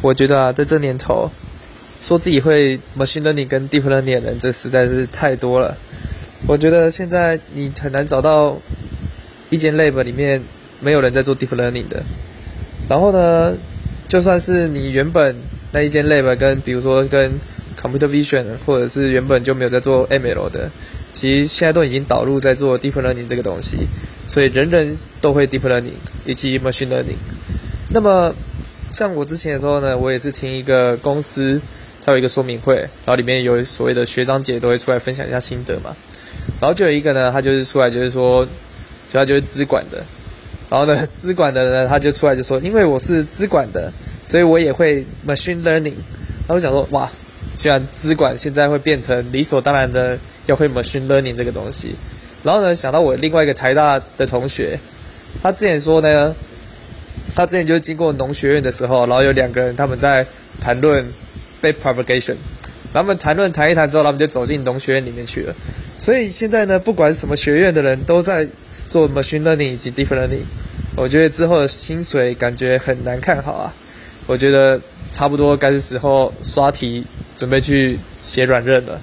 我觉得啊，在这年头，说自己会 machine learning 跟 deep learning 的人，这实在是太多了。我觉得现在你很难找到一间 lab 里面没有人在做 deep learning 的。然后呢，就算是你原本那一间 lab 跟比如说跟 computer vision 或者是原本就没有在做 ML 的，其实现在都已经导入在做 deep learning 这个东西，所以人人都会 deep learning 以及 machine learning。那么像我之前的时候呢，我也是听一个公司，它有一个说明会，然后里面有所谓的学长姐都会出来分享一下心得嘛。然后就有一个呢，他就是出来就是说，就他就是资管的，然后呢，资管的呢，他就出来就说，因为我是资管的，所以我也会 machine learning。然后我想说，哇，居然资管现在会变成理所当然的要会 machine learning 这个东西。然后呢，想到我另外一个台大的同学，他之前说呢。他之前就经过农学院的时候，然后有两个人他们在谈论 bait propagation，他们谈论谈一谈之后，他们就走进农学院里面去了。所以现在呢，不管什么学院的人都在做 machine learning 以及 deep learning。我觉得之后的薪水感觉很难看好啊。我觉得差不多该是时候刷题，准备去写软任了。